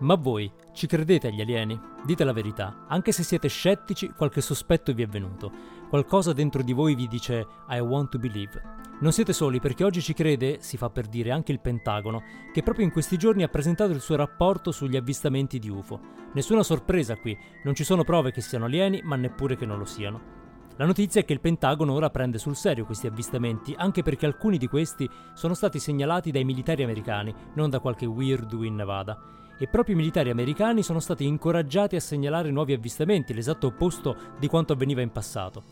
Ma voi ci credete agli alieni? Dite la verità, anche se siete scettici, qualche sospetto vi è venuto. Qualcosa dentro di voi vi dice I want to believe. Non siete soli perché oggi ci crede, si fa per dire, anche il Pentagono, che proprio in questi giorni ha presentato il suo rapporto sugli avvistamenti di UFO. Nessuna sorpresa qui, non ci sono prove che siano alieni, ma neppure che non lo siano. La notizia è che il Pentagono ora prende sul serio questi avvistamenti, anche perché alcuni di questi sono stati segnalati dai militari americani, non da qualche weirdo in Nevada e proprio i militari americani sono stati incoraggiati a segnalare nuovi avvistamenti, l'esatto opposto di quanto avveniva in passato.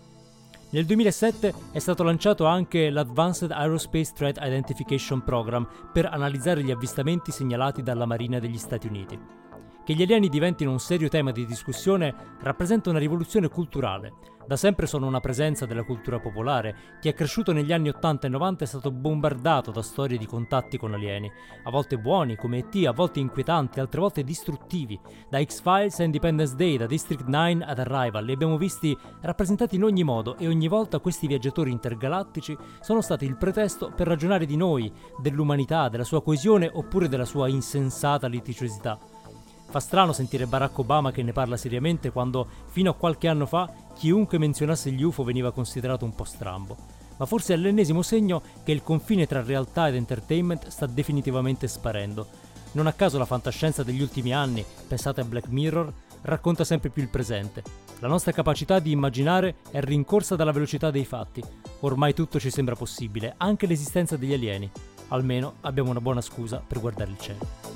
Nel 2007 è stato lanciato anche l'Advanced Aerospace Threat Identification Program per analizzare gli avvistamenti segnalati dalla Marina degli Stati Uniti. Che gli alieni diventino un serio tema di discussione rappresenta una rivoluzione culturale. Da sempre sono una presenza della cultura popolare. Chi è cresciuto negli anni 80 e 90 è stato bombardato da storie di contatti con alieni, a volte buoni come ET, a volte inquietanti, altre volte distruttivi. Da X-Files a Independence Day, da District 9 ad Arrival, li abbiamo visti rappresentati in ogni modo e ogni volta questi viaggiatori intergalattici sono stati il pretesto per ragionare di noi, dell'umanità, della sua coesione oppure della sua insensata litigiosità. Fa strano sentire Barack Obama che ne parla seriamente quando, fino a qualche anno fa, chiunque menzionasse gli UFO veniva considerato un po' strambo. Ma forse è l'ennesimo segno che il confine tra realtà ed entertainment sta definitivamente sparendo. Non a caso la fantascienza degli ultimi anni, pensate a Black Mirror, racconta sempre più il presente. La nostra capacità di immaginare è rincorsa dalla velocità dei fatti. Ormai tutto ci sembra possibile, anche l'esistenza degli alieni. Almeno abbiamo una buona scusa per guardare il cielo.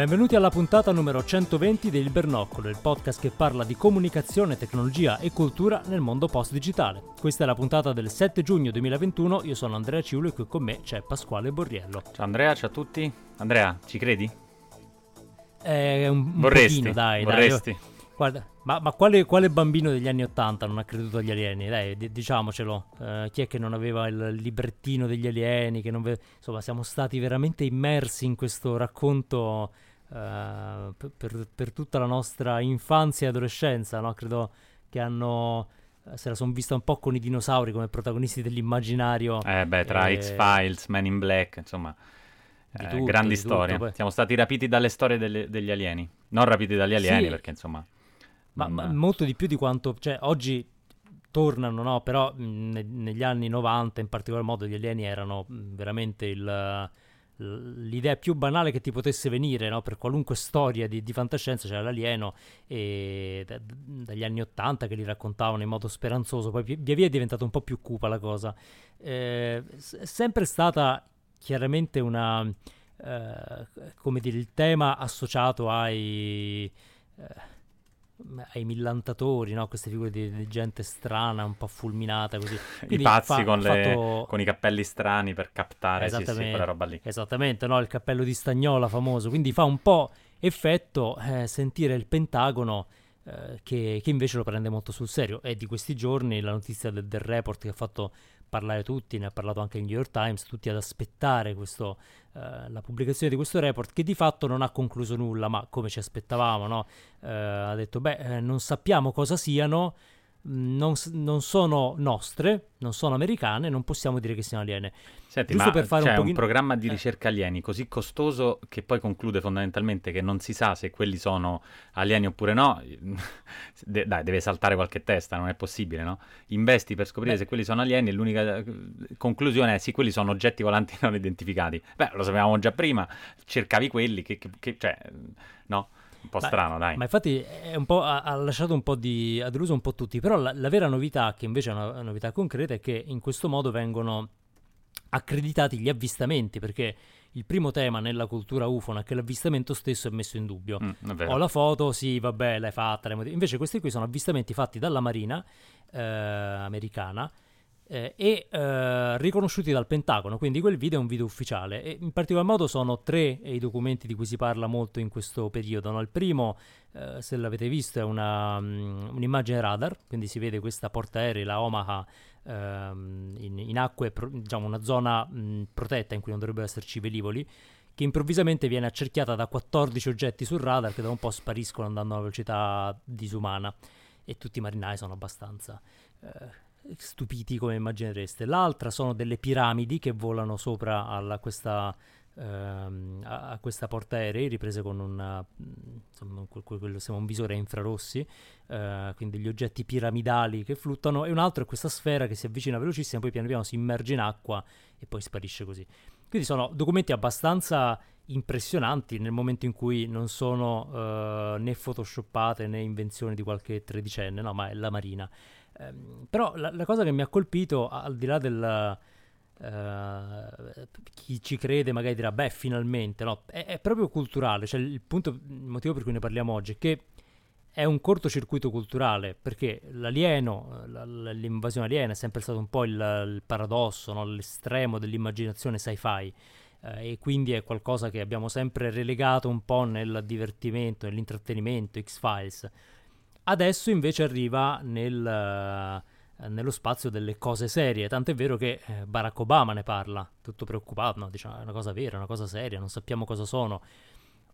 Benvenuti alla puntata numero 120 del Bernoccolo, il podcast che parla di comunicazione, tecnologia e cultura nel mondo post-digitale. Questa è la puntata del 7 giugno 2021, io sono Andrea Ciulo e qui con me c'è Pasquale Borriello. Ciao Andrea, ciao a tutti. Andrea, ci credi? È un, un vorresti, pochino, dai, dai. vorresti. Io- Guarda, ma, ma quale, quale bambino degli anni 80 non ha creduto agli alieni? Dai, di- diciamocelo. Eh, chi è che non aveva il librettino degli alieni? Che non ve- Insomma, siamo stati veramente immersi in questo racconto eh, per, per- tutta la nostra infanzia e adolescenza, no? Credo che hanno... eh, Se la sono vista un po' con i dinosauri come protagonisti dell'immaginario. Eh beh, tra Eh, X-Files, Men in Black, insomma, eh, tutto, grandi di tutto, storie. poi. Siamo stati rapiti dalle storie delle- degli alieni. Non rapiti dagli alieni, Sì. perché insomma... Ma, non- ma molto di più di quanto, cioè oggi tornano, no? Però mh, ne- negli anni 90 in particolar modo gli alieni erano veramente il, l'idea più banale che ti potesse venire, no? Per qualunque storia di, di fantascienza c'era l'alieno e da- dagli anni 80 che li raccontavano in modo speranzoso, poi via via è diventata un po' più cupa la cosa. Eh, è sempre stata chiaramente una, eh, come dire, il tema associato ai... eh, ai millantatori, no? Queste figure di, di gente strana, un po' fulminata così. I Quindi pazzi fa- con, le- fatto- con i cappelli strani per captare, sì, sì, quella roba lì. Esattamente, no? Il cappello di stagnola famoso. Quindi fa un po' effetto eh, sentire il Pentagono eh, che, che invece lo prende molto sul serio. E di questi giorni la notizia del, del report che ha fatto parlare tutti, ne ha parlato anche il New York Times, tutti ad aspettare questo, eh, la pubblicazione di questo report che di fatto non ha concluso nulla, ma come ci aspettavamo, no? Eh, ha detto, beh, eh, non sappiamo cosa siano, non, non sono nostre, non sono americane, non possiamo dire che siano aliene. Senti, Giusto ma per fare un c'è un, pochino- programma di eh. ricerca alieni così costoso che poi conclude fondamentalmente che non si sa se quelli sono alieni oppure no. De- dai, deve saltare qualche testa, non è possibile, no? Investi per scoprire Beh. se quelli sono alieni e l'unica conclusione è sì, quelli sono oggetti volanti non identificati. Beh, lo sapevamo già prima, cercavi quelli che, che- che- cioè, no? Un po' Ma- strano, dai. Ma infatti è un po', ha, ha lasciato un po' di... ha deluso un po' tutti, però la, la vera novità, che invece è una, una novità concreta, è che in questo modo vengono accreditati gli avvistamenti, perché il primo tema nella cultura UFO è che l'avvistamento stesso è messo in dubbio. Mm. Ho la foto, sì, vabbè, l'hai fatta. l'hai Invece questi qui sono avvistamenti fatti dalla Marina eh, americana eh, e eh, riconosciuti dal Pentagono, quindi quel video è un video ufficiale e in particolar modo sono tre i documenti di cui si parla molto in questo periodo. No? Il primo, eh, se l'avete visto, è una, um, un'immagine radar, quindi si vede questa portaerei, la Omaha, um, in, in, acque, pro, diciamo una zona mh, protetta in cui non dovrebbero esserci velivoli, che improvvisamente viene accerchiata da 14 oggetti sul radar che da un po' spariscono andando a una velocità disumana e tutti i marinai sono abbastanza eh, stupiti come immaginereste. L'altra sono delle piramidi che volano sopra alla, questa, ehm, a, a, questa portaerei riprese con una, insomma, quello un visore a infrarossi, eh, quindi degli oggetti piramidali che fluttano e un altro è questa sfera che si avvicina velocissima, poi piano piano si immerge in acqua e poi sparisce così. Quindi sono documenti abbastanza impressionanti nel momento in cui non sono uh, né photoshoppate né invenzioni di qualche tredicenne, no, ma è la marina. Um, però la, la, cosa che mi ha colpito, al di là del... Uh, chi ci crede magari dirà, beh, finalmente, no? È, è proprio culturale, cioè il, punto, il motivo per cui ne parliamo oggi è che è un cortocircuito culturale, perché l'alieno, l'invasione aliena è sempre stato un po' il, il paradosso, no? l'estremo dell'immaginazione sci-fi, eh, e quindi è qualcosa che abbiamo sempre relegato un po' nel divertimento, nell'intrattenimento, X-Files. Adesso invece arriva nel, uh, nello spazio delle cose serie, tant'è vero che eh, Barack Obama ne parla, tutto preoccupato, no, diciamo, è una cosa vera, una cosa seria, non sappiamo cosa sono.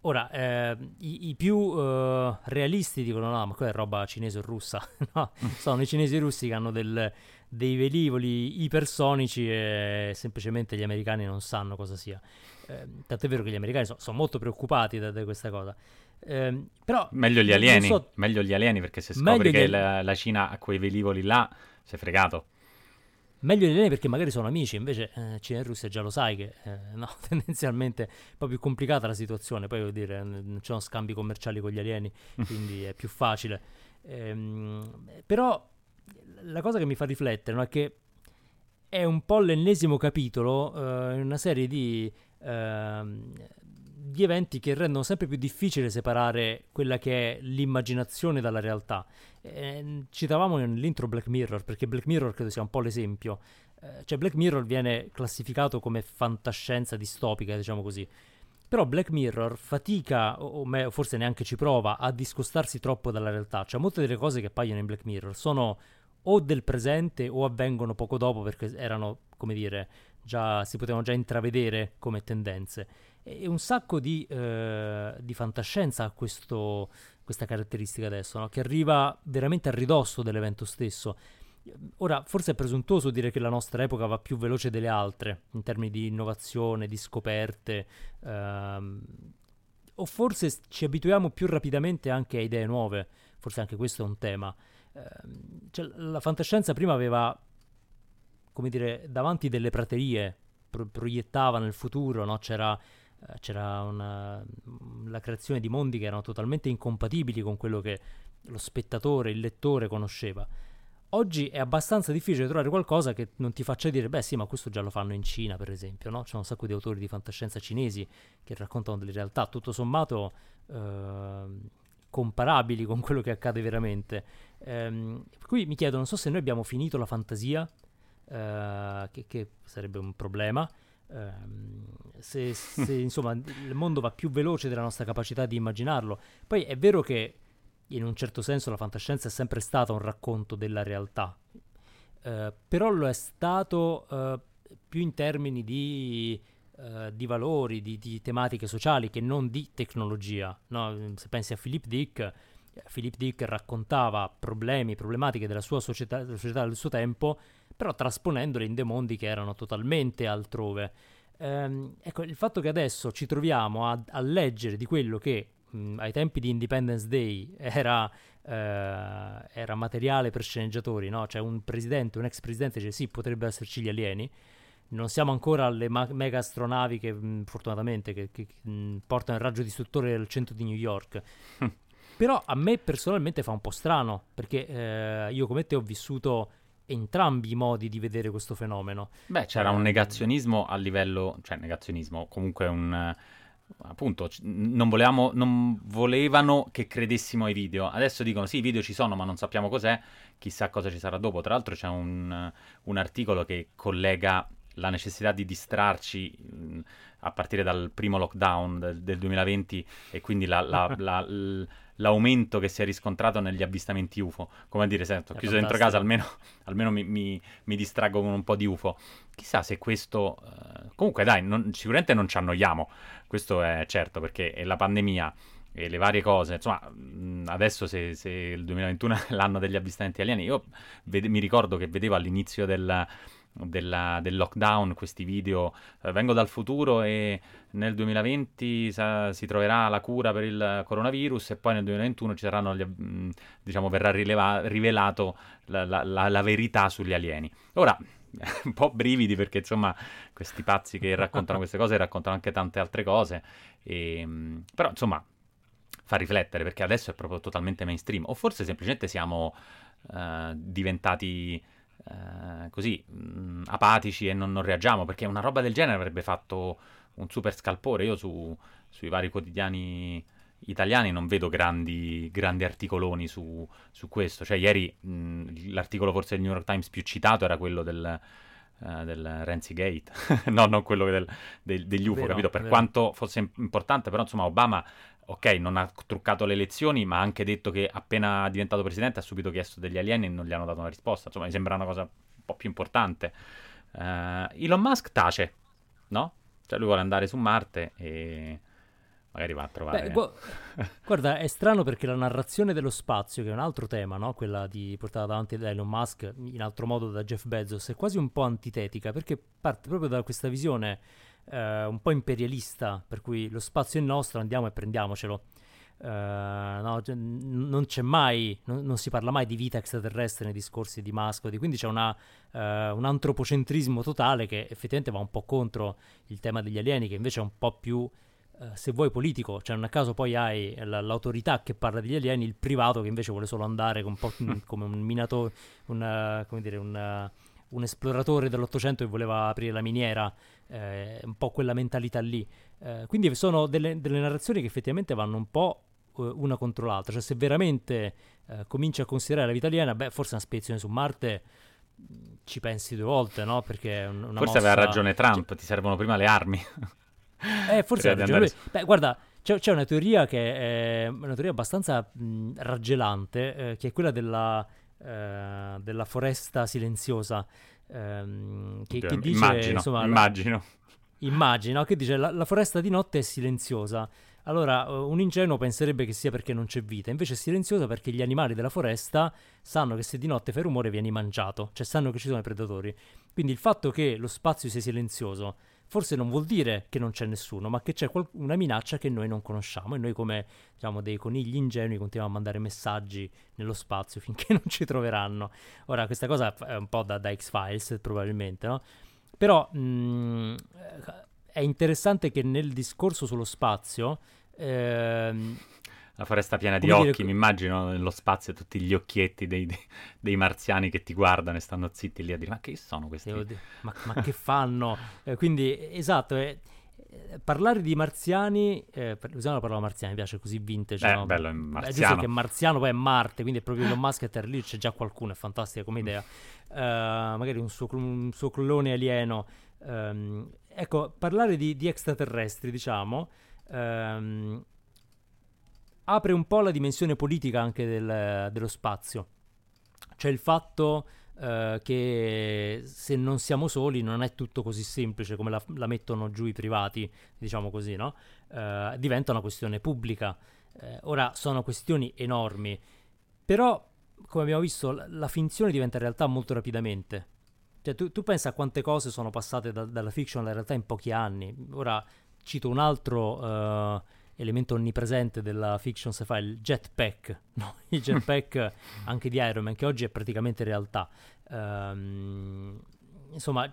Ora, eh, i, i, più uh, realisti dicono: no, ma quella è roba cinese o russa. no, sono i cinesi e i russi che hanno del, dei velivoli ipersonici e semplicemente gli americani non sanno cosa sia. Eh, tant'è vero che gli americani so, sono molto preoccupati da, da questa cosa. Eh, però, meglio gli alieni, so, meglio gli alieni perché se scopri che la, la Cina ha quei velivoli là, si è fregato. Meglio gli alieni perché magari sono amici, invece eh, Cina e Russia già lo sai che eh, no, tendenzialmente è un po' più complicata la situazione, poi vuol dire non ci sono scambi commerciali con gli alieni, quindi è più facile. Ehm, però la cosa che mi fa riflettere no, è che è un po' l'ennesimo capitolo uh, in una serie di, uh, di eventi che rendono sempre più difficile separare quella che è l'immaginazione dalla realtà. Eh, citavamo nell'intro Black Mirror, perché Black Mirror credo sia un po' l'esempio. Eh, cioè Black Mirror viene classificato come fantascienza distopica, diciamo così. Però Black Mirror fatica, o, me, forse neanche ci prova, a discostarsi troppo dalla realtà. Cioè molte delle cose che appaiono in Black Mirror sono o del presente o avvengono poco dopo perché erano, come dire, già, si potevano già intravedere come tendenze. E un sacco di, eh, di fantascienza ha questo, questa caratteristica adesso, no? che arriva veramente a ridosso dell'evento stesso. Ora, forse è presuntuoso dire che la nostra epoca va più veloce delle altre in termini di innovazione, di scoperte, ehm, o forse ci abituiamo più rapidamente anche a idee nuove, forse anche questo è un tema. Ehm, cioè, la fantascienza prima aveva, come dire, davanti delle praterie, pro- proiettava nel futuro, no? c'era c'era una, la creazione di mondi che erano totalmente incompatibili con quello che lo spettatore, il lettore conosceva. Oggi è abbastanza difficile trovare qualcosa che non ti faccia dire, beh sì, ma questo già lo fanno in Cina, per esempio, no? C'è un sacco di autori di fantascienza cinesi che raccontano delle realtà tutto sommato eh, comparabili con quello che accade veramente. Ehm, cui mi chiedo, non so se noi abbiamo finito la fantasia, eh, che, che sarebbe un problema, se, se insomma il mondo va più veloce della nostra capacità di immaginarlo. Poi è vero che in un certo senso la fantascienza è sempre stata un racconto della realtà, uh, però lo è stato uh, più in termini di, uh, di valori, di, di, tematiche sociali che non di tecnologia. No? Se pensi a Philip Dick, Philip Dick raccontava problemi, problematiche della sua società, della società del suo tempo però trasponendole in dei mondi che erano totalmente altrove. Ehm, ecco, il fatto che adesso ci troviamo a, a leggere di quello che mh, ai tempi di Independence Day era, eh, era materiale per sceneggiatori, no? Cioè un presidente, un ex presidente dice sì, potrebbero esserci gli alieni, non siamo ancora alle ma- mega astronavi che mh, fortunatamente che, che mh, portano il raggio distruttore al centro di New York. Però a me personalmente fa un po' strano, perché eh, io come te ho vissuto entrambi i modi di vedere questo fenomeno. Beh, c'era eh, un negazionismo a livello, cioè negazionismo, comunque un, appunto non, volevamo, non volevano che credessimo ai video. Adesso dicono sì, i video ci sono, ma non sappiamo cos'è, chissà cosa ci sarà dopo. Tra l'altro c'è un, un articolo che collega la necessità di distrarci mh, a partire dal primo lockdown del, del 2020 e quindi la, la, la, l'aumento che si è riscontrato negli avvistamenti UFO. Come dire, sento, chiuso fantastico. dentro casa, almeno, almeno mi, mi, mi, distraggo con un po' di UFO. Chissà se questo... Uh, comunque dai, non, sicuramente non ci annoiamo, questo è certo, perché è la pandemia e le varie cose. Insomma, adesso se, se il 2021 è l'anno degli avvistamenti alieni, io vede, mi ricordo che vedevo all'inizio del della, del lockdown, questi video, eh, vengo dal futuro e nel 2020 sa, si troverà la cura per il coronavirus e poi nel 2021 ci saranno gli, mm, diciamo, verrà rileva- rivelato la, la, la, la verità sugli alieni. Ora, un po' brividi perché insomma questi pazzi che raccontano queste cose raccontano anche tante altre cose, e, ehm, però insomma fa riflettere perché adesso è proprio totalmente mainstream o forse semplicemente siamo uh, diventati eh, così mh, mm, apatici e non, non, reagiamo, perché una roba del genere avrebbe fatto un super scalpore. Io su, sui vari quotidiani italiani non vedo grandi, grandi articoloni su, su, questo. Cioè, ieri mh, mm, l'articolo forse del New York Times più citato era quello del, uh, del Renzi Gate, no, non quello del, del, degli UFO, vero, capito? Per vero. quanto fosse importante, però insomma Obama ok, non ha truccato le elezioni, ma ha anche detto che appena diventato presidente ha subito chiesto degli alieni e non gli hanno dato una risposta. Insomma, mi sembra una cosa un po' più importante. Uh, Elon Musk tace, no? Cioè lui vuole andare su Marte e magari va a trovare... Beh, gu- guarda, è strano perché la narrazione dello spazio, che è un altro tema, no? quella di portata davanti da Elon Musk, in altro modo da Jeff Bezos, è quasi un po' antitetica, perché parte proprio da questa visione eh, un po' imperialista, per cui lo spazio è nostro, andiamo e prendiamocelo. Uh, no, cioè, non c'è mai, non, non, si parla mai di vita extraterrestre nei discorsi di Mascoti, quindi c'è una, uh, un antropocentrismo totale che effettivamente va un po' contro il tema degli alieni, che invece è un po' più, uh, se vuoi, politico. Cioè, non a caso poi hai l- l'autorità che parla degli alieni, il privato che invece vuole solo andare un po' come un minato, un, come dire, un, un esploratore dell'Ottocento che voleva aprire la miniera eh, un po' quella mentalità lì. Eh, quindi sono delle, delle, narrazioni che effettivamente vanno un po' eh, una contro l'altra, cioè se veramente eh, cominci a considerare la vita aliena, beh, forse una spedizione su Marte mm, ci pensi due volte, no? Perché una forse mossa... aveva ragione Trump, cioè... ti servono prima le armi. eh, forse ha ragione. Beh, guarda, c'è, c'è, una teoria che è una teoria abbastanza mh, raggelante, eh, che è quella della, eh, della foresta silenziosa ehm, che, che, dice immagino, insomma, immagino. La, immagino che dice la, la, foresta di notte è silenziosa allora uh, un ingenuo penserebbe che sia perché non c'è vita invece è silenziosa perché gli animali della foresta sanno che se di notte fai rumore vieni mangiato cioè sanno che ci sono i predatori quindi il fatto che lo spazio sia silenzioso forse non vuol dire che non c'è nessuno, ma che c'è qual- una minaccia che noi non conosciamo e noi come diciamo, dei conigli ingenui continuiamo a mandare messaggi nello spazio finché non ci troveranno. Ora, questa cosa è un po' da, da X-Files probabilmente, no? Però mh, mm, è interessante che nel discorso sullo spazio... Ehm, la foresta piena di occhi, dire... mi immagino nello spazio tutti gli occhietti dei, dei, dei, marziani che ti guardano e stanno zitti lì a dire ma che sono questi? Ma, ma che fanno? eh, quindi esatto, eh, parlare di marziani, eh, usiamo la parola marziani, mi piace così vintage. Eh, no? bello, è marziano. È giusto che marziano poi è Marte, quindi è proprio Elon Musk e lì c'è già qualcuno, è fantastica come idea. Uh, magari un suo, un suo, clone alieno. Um, ecco, parlare di, di extraterrestri, diciamo... Um, apre un po' la dimensione politica anche del, dello spazio. Cioè il fatto uh, che se non siamo soli non è tutto così semplice come la, la mettono giù i privati, diciamo così, no? Uh, diventa una questione pubblica. Uh, ora sono questioni enormi, però come abbiamo visto la, la finzione diventa realtà molto rapidamente. Cioè, tu, tu pensa a quante cose sono passate da, dalla fiction alla realtà in pochi anni. Ora cito un altro elemento onnipresente della fiction se fa il jetpack, no? il jetpack anche di Iron Man che oggi è praticamente realtà. Um, insomma,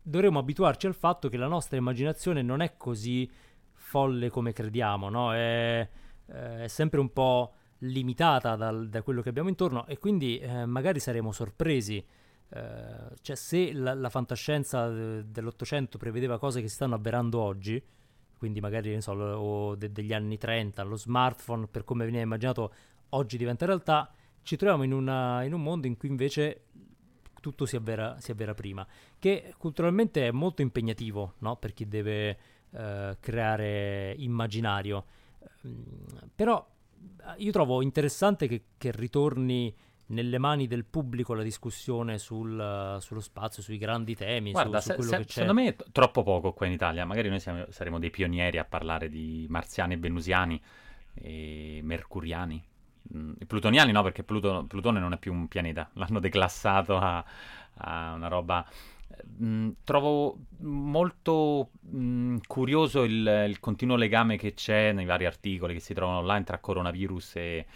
dovremmo abituarci al fatto che la nostra immaginazione non è così folle come crediamo, no? è, eh, è, sempre un po' limitata dal, da quello che abbiamo intorno e quindi eh, magari saremo sorpresi. Uh, cioè se la, la fantascienza de, dell'Ottocento prevedeva cose che si stanno avverando oggi, quindi magari so, o de- degli anni 30, lo smartphone per come veniva immaginato oggi diventa realtà, ci troviamo in, una, in un mondo in cui invece tutto si avvera, si avvera, prima, che culturalmente è molto impegnativo no? per chi deve eh, creare immaginario. Mm, però io trovo interessante che, che, ritorni nelle mani del pubblico la discussione sul, sullo spazio, sui grandi temi. Guarda, su, su se, se, secondo me è troppo poco qua in Italia. Magari noi siamo, saremo dei pionieri a parlare di marziani e venusiani e mercuriani. Mm, I plutoniani no, perché Pluto, Plutone non è più un pianeta, l'hanno declassato a, a una roba Mm, trovo molto mm, curioso il, il, continuo legame che c'è nei vari articoli che si trovano online tra coronavirus e,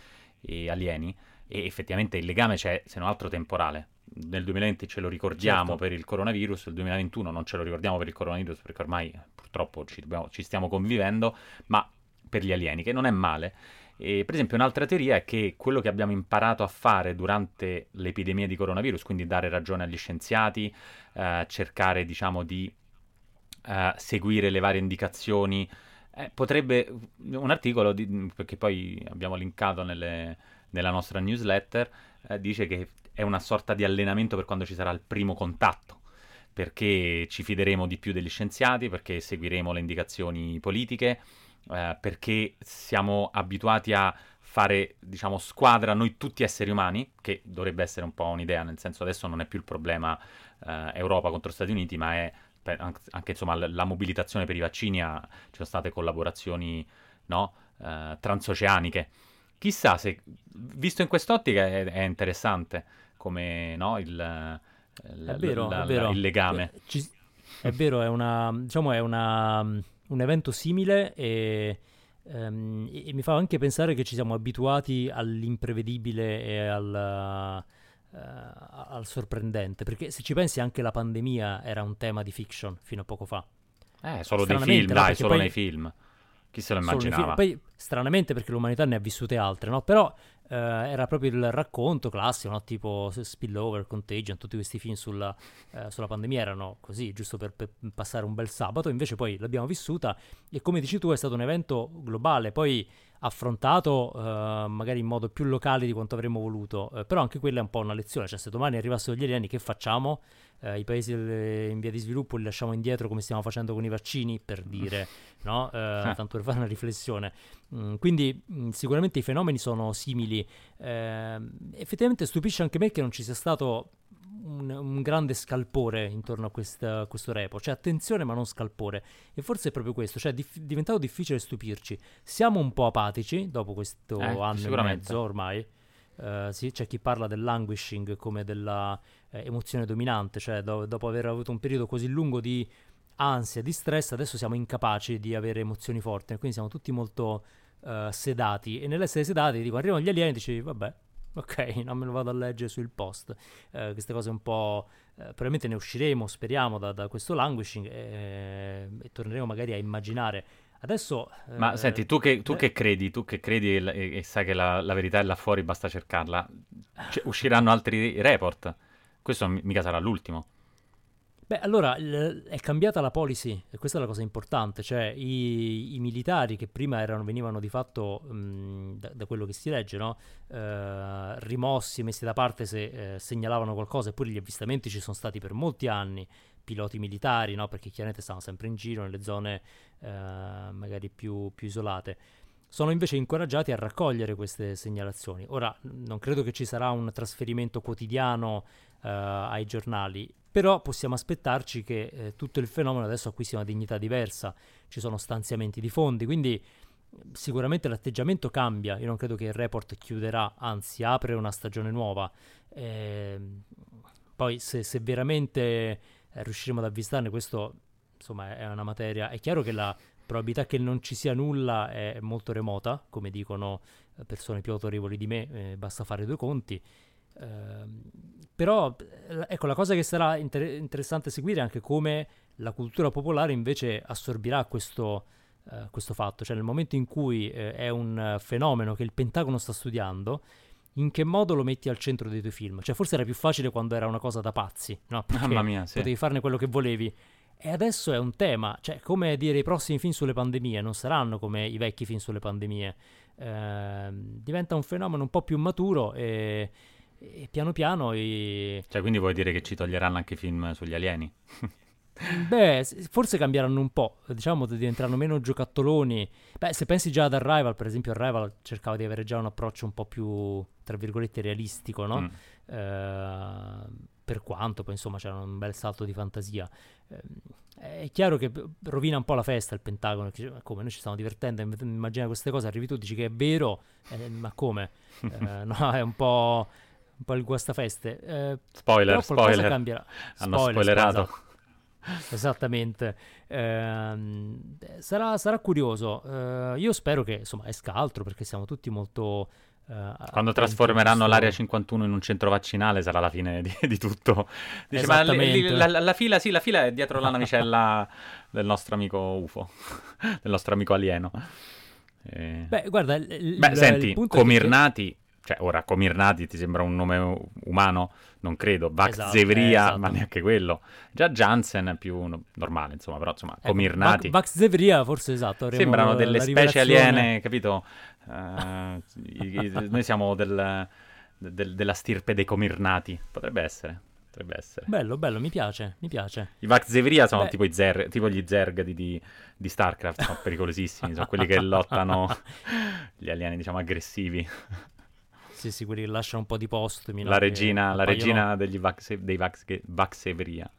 e alieni e effettivamente il legame c'è se non altro temporale nel 2020 ce lo ricordiamo certo. per il coronavirus, nel 2021 non ce lo ricordiamo per il coronavirus perché ormai purtroppo ci, dobbiamo, ci stiamo convivendo, ma per gli alieni, che non è male. E, per esempio, un'altra teoria è che quello che abbiamo imparato a fare durante l'epidemia di coronavirus, quindi dare ragione agli scienziati, eh, cercare, diciamo, di eh, seguire le varie indicazioni, eh, potrebbe un articolo, di, perché poi abbiamo linkato nelle, nella nostra newsletter, eh, dice che è una sorta di allenamento per quando ci sarà il primo contatto perché ci fideremo di più degli scienziati, perché seguiremo le indicazioni politiche, eh, perché siamo abituati a fare, diciamo, squadra noi tutti esseri umani, che dovrebbe essere un po' un'idea, nel senso adesso non è più il problema eh, Europa contro Stati Uniti, ma è anche insomma la mobilitazione per i vaccini, ha, ci sono state collaborazioni no, eh, transoceaniche. Chissà se, visto in quest'ottica, è, è interessante come no, il, l, è vero, la, è vero. il legame. Ci, è vero, è una, diciamo, è una un evento simile e, um, e, mi fa anche pensare che ci siamo abituati all'imprevedibile e al, uh, al, sorprendente, perché se ci pensi anche la pandemia era un tema di fiction fino a poco fa. Eh, solo dei film, dai, solo poi, nei film. Chi se lo immaginava? Poi, stranamente, perché l'umanità ne ha vissute altre, no? Però eh, era proprio il racconto classico, no? tipo Spillover, Contagion, tutti questi film sulla, eh, sulla pandemia erano così, giusto per, per, passare un bel sabato, invece poi l'abbiamo vissuta e come dici tu è stato un evento globale, poi affrontato eh, magari in modo più locale di quanto avremmo voluto, eh, però anche quella è un po' una lezione, cioè se domani arrivassero gli alieni che facciamo? Eh, i paesi in via di sviluppo li lasciamo indietro come stiamo facendo con i vaccini, per dire, no? eh, tanto per fare una riflessione. Mm, quindi mh, mm, sicuramente i fenomeni sono simili. Eh, effettivamente stupisce anche me che non ci sia stato un, un, grande scalpore intorno a questa, questo repo, cioè attenzione ma non scalpore. E forse è proprio questo, cioè è dif- diventato difficile stupirci. Siamo un po' apatici dopo questo eh, anno e mezzo ormai. Uh, sì, c'è chi parla del languishing come della eh, emozione dominante, cioè do- dopo aver avuto un periodo così lungo di ansia, di stress, adesso siamo incapaci di avere emozioni forti, quindi siamo tutti molto uh, sedati e nell'essere sedati dico arrivano gli alieni e dici vabbè ok, non me lo vado a leggere sul post. Uh, queste cose un po'. Probabilmente ne usciremo, speriamo, da, da questo languishing e, e, torneremo magari a immaginare. Adesso. Ma uh, senti, tu che, tu eh, che, credi, tu che credi e, e sai che la, la, verità è là fuori, basta cercarla. C- usciranno altri report. Questo mica sarà l'ultimo. Beh, allora è cambiata la policy e questa è la cosa importante, cioè i, i militari che prima erano, venivano di fatto mh, da, da, quello che si legge, no? eh, rimossi, messi da parte se eh, segnalavano qualcosa, eppure gli avvistamenti ci sono stati per molti anni, piloti militari, no? perché chiaramente stavano sempre in giro nelle zone eh, magari più, più isolate sono invece incoraggiati a raccogliere queste segnalazioni. Ora, non credo che ci sarà un trasferimento quotidiano uh, ai giornali, però possiamo aspettarci che eh, tutto il fenomeno adesso acquisti una dignità diversa, ci sono stanziamenti di fondi, quindi sicuramente l'atteggiamento cambia, io non credo che il report chiuderà, anzi apre una stagione nuova. Eh, poi se, se veramente eh, riusciremo ad avvistarne, questo insomma è una materia, è chiaro che la probabilità che non ci sia nulla è molto remota, come dicono eh, persone più autorevoli di me, eh, basta fare due conti. Uh, però ecco la cosa che sarà inter- interessante seguire è anche come la cultura popolare invece assorbirà questo, uh, questo fatto, cioè nel momento in cui uh, è un fenomeno che il Pentagono sta studiando, in che modo lo metti al centro dei tuoi film? Cioè forse era più facile quando era una cosa da pazzi, no? Perché Mamma mia, sì. potevi farne quello che volevi E adesso è un tema, cioè come dire i prossimi film sulle pandemie, non saranno come i vecchi film sulle pandemie. Eh, diventa un fenomeno un po' più maturo e, e piano piano... I... Cioè quindi vuoi dire che ci toglieranno anche i film sugli alieni? Beh, forse cambieranno un po', diciamo diventeranno meno giocattoloni. Beh, se pensi già ad Arrival, per esempio, Arrival cercava di avere già un approccio un po' più, tra virgolette, realistico, no? Mm. Eh, per quanto poi insomma c'era un bel salto di fantasia. Eh, è chiaro che rovina un po' la festa il Pentagono, come noi ci stiamo divertendo, immagina queste cose, arrivi tu dici che è vero, eh, ma come? Eh, no, è un po', un po' il guastafeste. Eh, spoiler, spoiler. Cambierà. Hanno spoiler, spoilerato. Esatto. Esattamente, eh, sarà, sarà, curioso. Eh, io spero che insomma esca altro perché siamo tutti molto. Eh, Quando trasformeranno l'area 51 in un centro vaccinale sarà la fine di, di tutto. Dice, ma l- la, la, la, fila, sì, la fila è dietro la navicella del nostro amico UFO, del nostro amico alieno. Beh, guarda, il, Beh, il, senti, Comirnati cioè, ora Comirnati ti sembra un nome umano? Non credo. Vax esatto, Zevria, esatto. ma neanche quello. Già Jansen è più no- normale, insomma, però insomma, ecco, Comirnati. Vax Zevria forse esatto. Sembrano delle specie aliene, capito? Uh, noi siamo del, del, della stirpe dei Comirnati. Potrebbe essere. Potrebbe essere. Bello, bello, mi piace, mi piace. I Vax Zevria sono tipo, i zer- tipo gli Zerg di, di, di Starcraft, sono pericolosissimi, sono quelli che lottano gli alieni, diciamo, aggressivi. Sì, sì, quelli che lasciano un po' di postumi. La regina, la regina degli Vax, dei Vax, Vaxevria.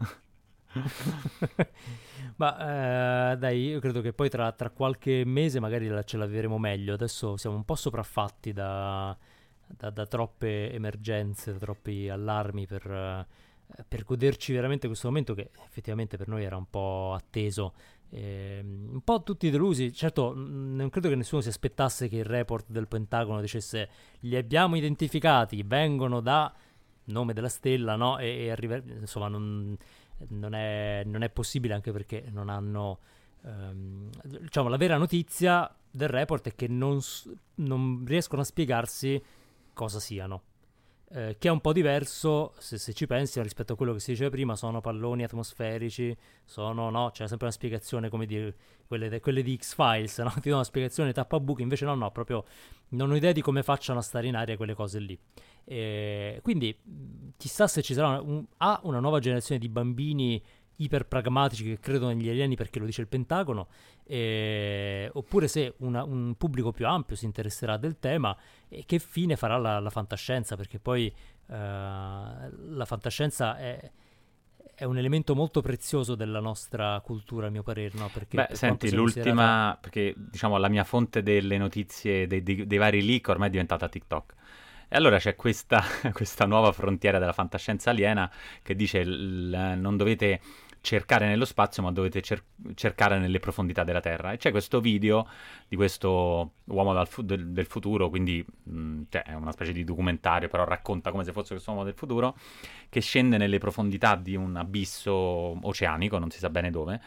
Ma eh, dai, io credo che poi tra, tra qualche mese magari la, ce la vedremo meglio. Adesso siamo un po' sopraffatti da, da, da troppe emergenze, da troppi allarmi per, eh, per goderci veramente questo momento che effettivamente per noi era un po' atteso eh, un po' tutti delusi. Certo, non credo che nessuno si aspettasse che il report del Pentagono dicesse li abbiamo identificati, vengono da nome della stella, no? E, e arriva, insomma, non, non, è, non, è, possibile anche perché non hanno. Ehm, diciamo, la vera notizia del report è che non, non riescono a spiegarsi cosa siano eh, che è un po' diverso se, se, ci pensi rispetto a quello che si diceva prima, sono palloni atmosferici, sono no, c'è sempre una spiegazione come dire quelle, de, quelle di X-Files, no? ti do una spiegazione tappabuchi, invece no, no, proprio non ho idea di come facciano a stare in aria quelle cose lì. E quindi chissà se ci sarà un, A, una nuova generazione di bambini iperpragmatici che credono negli alieni perché lo dice il Pentagono, eh, oppure se una, un pubblico più ampio si interesserà del tema e che fine farà la, la fantascienza, perché poi eh, la fantascienza è, è, un elemento molto prezioso della nostra cultura, a mio parere. No? Perché Beh, per senti, l'ultima, perché diciamo la mia fonte delle notizie dei, dei, dei vari leak ormai è diventata TikTok. E allora c'è questa, questa, nuova frontiera della fantascienza aliena che dice l, non dovete cercare nello spazio, ma dovete cer- cercare nelle profondità della Terra. E c'è questo video di questo uomo fu- del, del, futuro, quindi mh, cioè, è una specie di documentario, però racconta come se fosse questo uomo del futuro, che scende nelle profondità di un abisso oceanico, non si sa bene dove,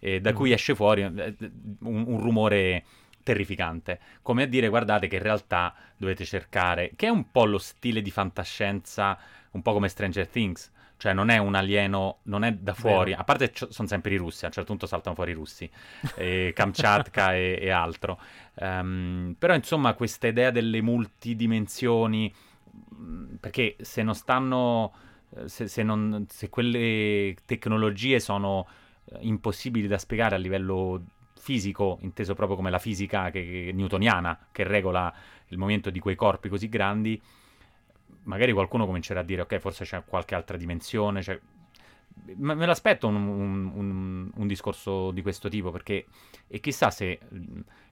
e da mm. cui esce fuori eh, un, un rumore terrificante. Come a dire, guardate che in realtà dovete cercare, che è un po' lo stile di fantascienza, un po' come Stranger Things, cioè non è un alieno, non è da fuori, Vero. a parte c- sono sempre i russi, a un certo punto saltano fuori i russi, e Kamchatka e, e, altro. Um, però insomma questa idea delle multidimensioni, mm, perché se non stanno, eh, se, se, non, se quelle tecnologie sono eh, impossibili da spiegare a livello fisico, inteso proprio come la fisica che, che, newtoniana, che regola il movimento di quei corpi così grandi, magari qualcuno comincerà a dire ok, forse c'è qualche altra dimensione, cioè... Ma me l'aspetto un, un, un, un, discorso di questo tipo perché, e chissà se,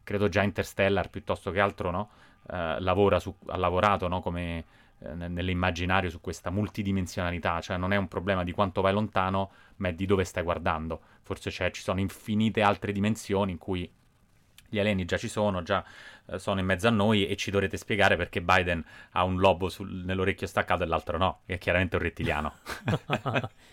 credo già Interstellar piuttosto che altro, no? Uh, lavora su, ha lavorato no? come uh, nell'immaginario su questa multidimensionalità, cioè non è un problema di quanto vai lontano, ma è di dove stai guardando. Forse ci sono infinite altre dimensioni in cui gli alieni già ci sono, già eh, sono in mezzo a noi e ci dovrete spiegare perché Biden ha un lobo sul, nell'orecchio staccato e l'altro no, che è chiaramente un rettiliano.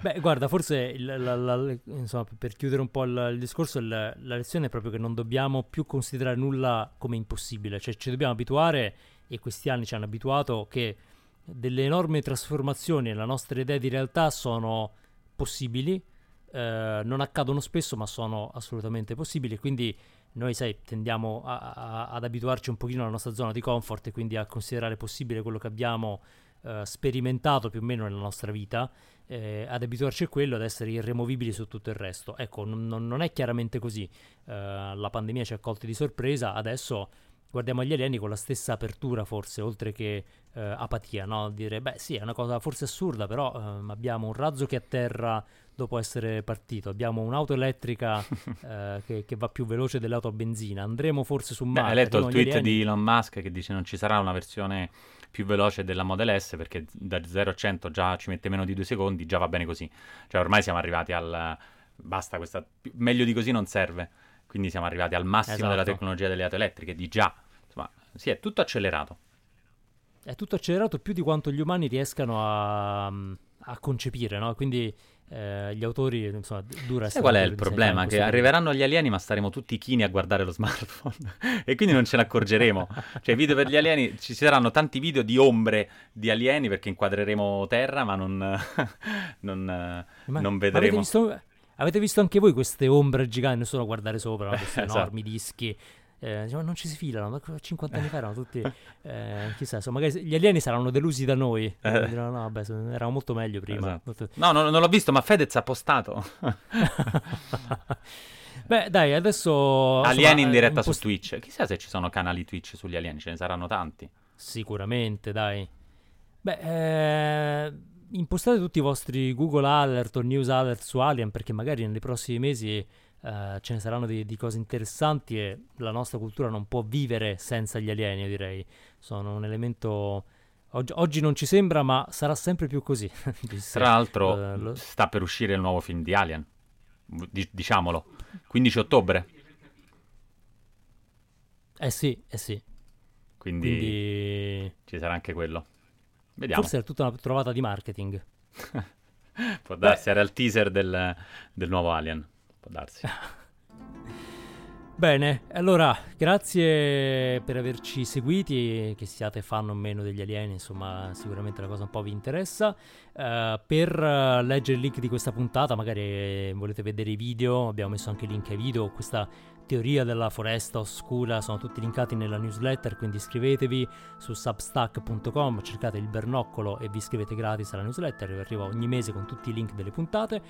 Beh, guarda, forse il, la, la, insomma, per chiudere un po' il, il discorso, il, la lezione è proprio che non dobbiamo più considerare nulla come impossibile, cioè ci dobbiamo abituare, e questi anni ci hanno abituato, che delle enormi trasformazioni nella nostra idea di realtà sono possibili, eh, non accadono spesso ma sono assolutamente possibili, quindi noi sai, tendiamo a, a, ad abituarci un pochino alla nostra zona di comfort e quindi a considerare possibile quello che abbiamo eh, sperimentato più o meno nella nostra vita, eh, ad abituarci a quello, ad essere irremovibili su tutto il resto. Ecco, non, non è chiaramente così. Eh, la pandemia ci ha colti di sorpresa, adesso guardiamo gli alieni con la stessa apertura forse, oltre che eh, apatia, no? Dire, beh sì, è una cosa forse assurda, però ehm, abbiamo un razzo che atterra dopo essere partito, abbiamo un'auto elettrica eh, che, che, va più veloce dell'auto a benzina, andremo forse su Marte. Beh, hai letto il tweet alieni... di Elon Musk che dice non ci sarà una versione più veloce della Model S perché da 0 a 100 già ci mette meno di due secondi, già va bene così. Cioè ormai siamo arrivati al... basta, questa... meglio di così non serve. Quindi siamo arrivati al massimo esatto. della tecnologia delle auto elettriche, di già. Insomma, sì, è tutto accelerato. È tutto accelerato più di quanto gli umani riescano a, a concepire, no? Quindi eh, gli autori, insomma, dura Sai qual è il problema? Che arriveranno gli alieni ma staremo tutti chini a guardare lo smartphone e quindi non ce ne accorgeremo. cioè, video per gli alieni, ci saranno tanti video di ombre di alieni perché inquadreremo terra ma non, non, ma non vedremo... Avete visto, avete visto, anche voi queste ombre giganti, non solo guardare sopra, questi esatto. enormi dischi eh, diciamo, non ci si filano, 50 anni fa erano tutti, eh, chissà, insomma, magari gli alieni saranno delusi da noi, eh. diranno, no, vabbè, eravamo molto meglio prima. Esatto. Molto... No, no, non l'ho visto, ma Fedez ha postato. Beh, dai, adesso... Alieni in diretta post... su Twitch. Chissà se ci sono canali Twitch sugli alieni, ce ne saranno tanti. Sicuramente, dai. Beh, eh, impostate tutti i vostri Google Alert o News Alert su Alien, perché magari nei prossimi mesi Uh, ce ne saranno di, di, cose interessanti e la nostra cultura non può vivere senza gli alieni, io direi. Sono un elemento... Oggi, oggi non ci sembra, ma sarà sempre più così. Tra l'altro uh, lo... sta per uscire il nuovo film di Alien, D- diciamolo, 15 ottobre. Eh sì, eh sì. Quindi, Quindi... ci sarà anche quello. Vediamo. Forse è tutta una trovata di marketing. Può darsi, Beh. era il teaser del, del nuovo Alien può darsi. Bene, allora grazie per averci seguiti, che siate fan o meno degli alieni, insomma sicuramente la cosa un po' vi interessa. Uh, per leggere il link di questa puntata, magari volete vedere i video, abbiamo messo anche link ai video, questa teoria della foresta oscura sono tutti linkati nella newsletter, quindi iscrivetevi su substack.com, cercate il bernoccolo e vi iscrivete gratis alla newsletter, arriva ogni mese con tutti i link delle puntate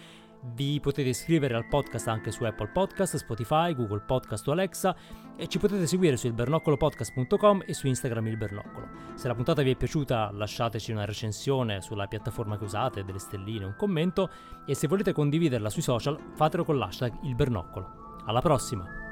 vi potete iscrivere al podcast anche su Apple Podcast, Spotify, Google Podcast o Alexa e ci potete seguire su ilbernoccolopodcast.com e su Instagram il Bernoccolo. Se la puntata vi è piaciuta lasciateci una recensione sulla piattaforma che usate, delle stelline, un commento e se volete condividerla sui social fatelo con l'hashtag il Bernoccolo. Alla prossima!